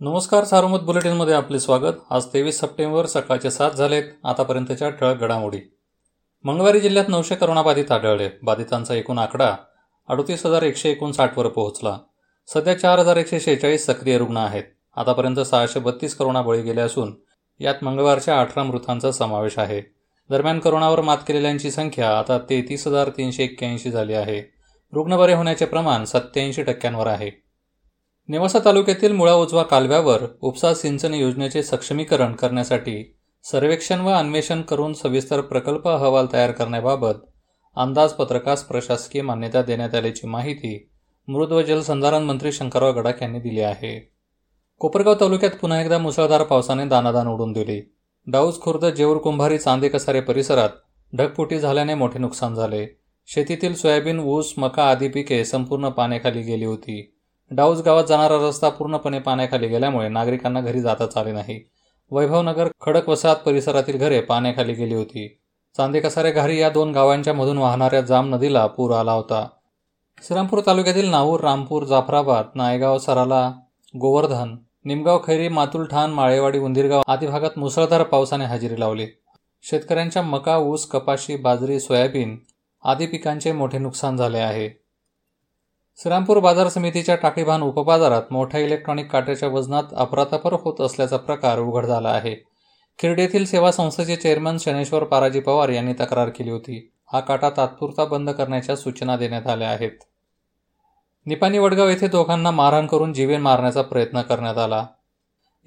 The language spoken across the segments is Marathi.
नमस्कार सार्वमत बुलेटिनमध्ये आपले स्वागत. आज तेवीस सप्टेंबर सकाळचे सात झालेत. आतापर्यंतच्या ठळक घडामोडी. मंगळवारी जिल्ह्यात नऊशे करोनाबाधित आढळले. बाधितांचा एकूण आकडा अडतीस हजार एकशे एकोणसाठवर पोहोचला. सध्या चार हजार एकशे शेहेचाळीस सक्रिय रुग्ण आहेत. आतापर्यंत सहाशे बत्तीस करोना बळी गेले असून यात मंगळवारच्या अठरा मृतांचा समावेश आहे. दरम्यान करोनावर मात केलेल्यांची संख्या आता तेहतीस हजार तीनशे एक्क्याऐंशी झाली आहे. रुग्ण बरे होण्याचे प्रमाण सत्याऐंशी टक्क्यांवर आहे. नेवासा तालुक्यातील मुळा उजवा कालव्यावर उपसा सिंचन योजनेचे सक्षमीकरण करण्यासाठी सर्वेक्षण व अन्वेषण करून सविस्तर प्रकल्प अहवाल तयार करण्याबाबत अंदाजपत्रकास प्रशासकीय मान्यता देण्यात आल्याची माहिती मृद व जलसंधारण मंत्री शंकरराव गडाख यांनी दिली आहे. कोपरगाव तालुक्यात पुन्हा एकदा मुसळधार पावसाने दानादान उडून दिली. डाऊज खुर्द जेऊर कुंभारी चांदे कसारे परिसरात ढगफुटी झाल्याने मोठे नुकसान झाले. शेतीतील सोयाबीन ऊस मका आदी पिके संपूर्ण पाण्याखाली गेली होती. डाऊज गावात जाणारा रस्ता पूर्णपणे पाण्याखाली गेल्यामुळे नागरिकांना घरी जाताच आले नाही. वैभवनगर खडक वसाहत परिसरातील घरे पाण्याखाली गेली होती. चांदे कसारे घारी या दोन गावांच्या मधून वाहणाऱ्या जाम नदीला पूर आला होता. श्रीरामपूर तालुक्यातील नाहूर रामपूर जाफराबाद नायगाव सराला गोवर्धन निमगाव खैरी मातुलठाण माळेवाडी उंदीरगाव आदी भागात मुसळधार पावसाने हजेरी लावली. शेतकऱ्यांच्या मका ऊस कपाशी बाजरी सोयाबीन आदी पिकांचे मोठे नुकसान झाले आहे. श्रीरामपूर बाजार समितीच्या टाकीभान उपबाजारात मोठ्या इलेक्ट्रॉनिक काट्याच्या वजनात अपरातापर होत असल्याचा प्रकार उघड झाला आहे. खिर्ड येथील सेवा संस्थेचे चेअरमन शनेश्वर पाराजी पवार यांनी तक्रार केली होती. हा काटा तात्पुरता बंद करण्याच्या सूचना देण्यात आल्या आहेत. निपाणी वडगाव येथे दोघांना मारहाण करून जीवे मारण्याचा प्रयत्न करण्यात आला.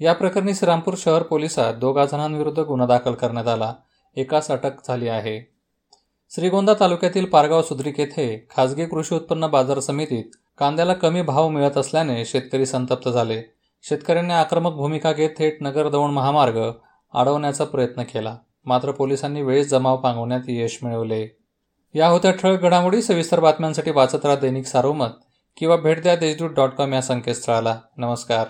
या प्रकरणी श्रीरामपूर शहर पोलिसात दोघा जणांविरुद्ध गुन्हा दाखल करण्यात आला. एकास अटक झाली आहे. श्रीगोंदा तालुक्यातील पारगाव सुद्रिक येथे खासगी कृषी उत्पन्न बाजार समितीत कांद्याला कमी भाव मिळत असल्याने शेतकरी संतप्त झाले. शेतकऱ्यांनी आक्रमक भूमिका घेत थेट नगर दौंड महामार्ग अडवण्याचा प्रयत्न केला. मात्र पोलिसांनी वेळेस जमाव पांगवण्यात यश मिळवले. या होत्या ठळक घडामोडी सविस्तर बातम्यांसाठी वाचत राहा दैनिक सारोमत किंवा भेट द्या देशदूत डॉट कॉम या संकेतस्थळाला. नमस्कार.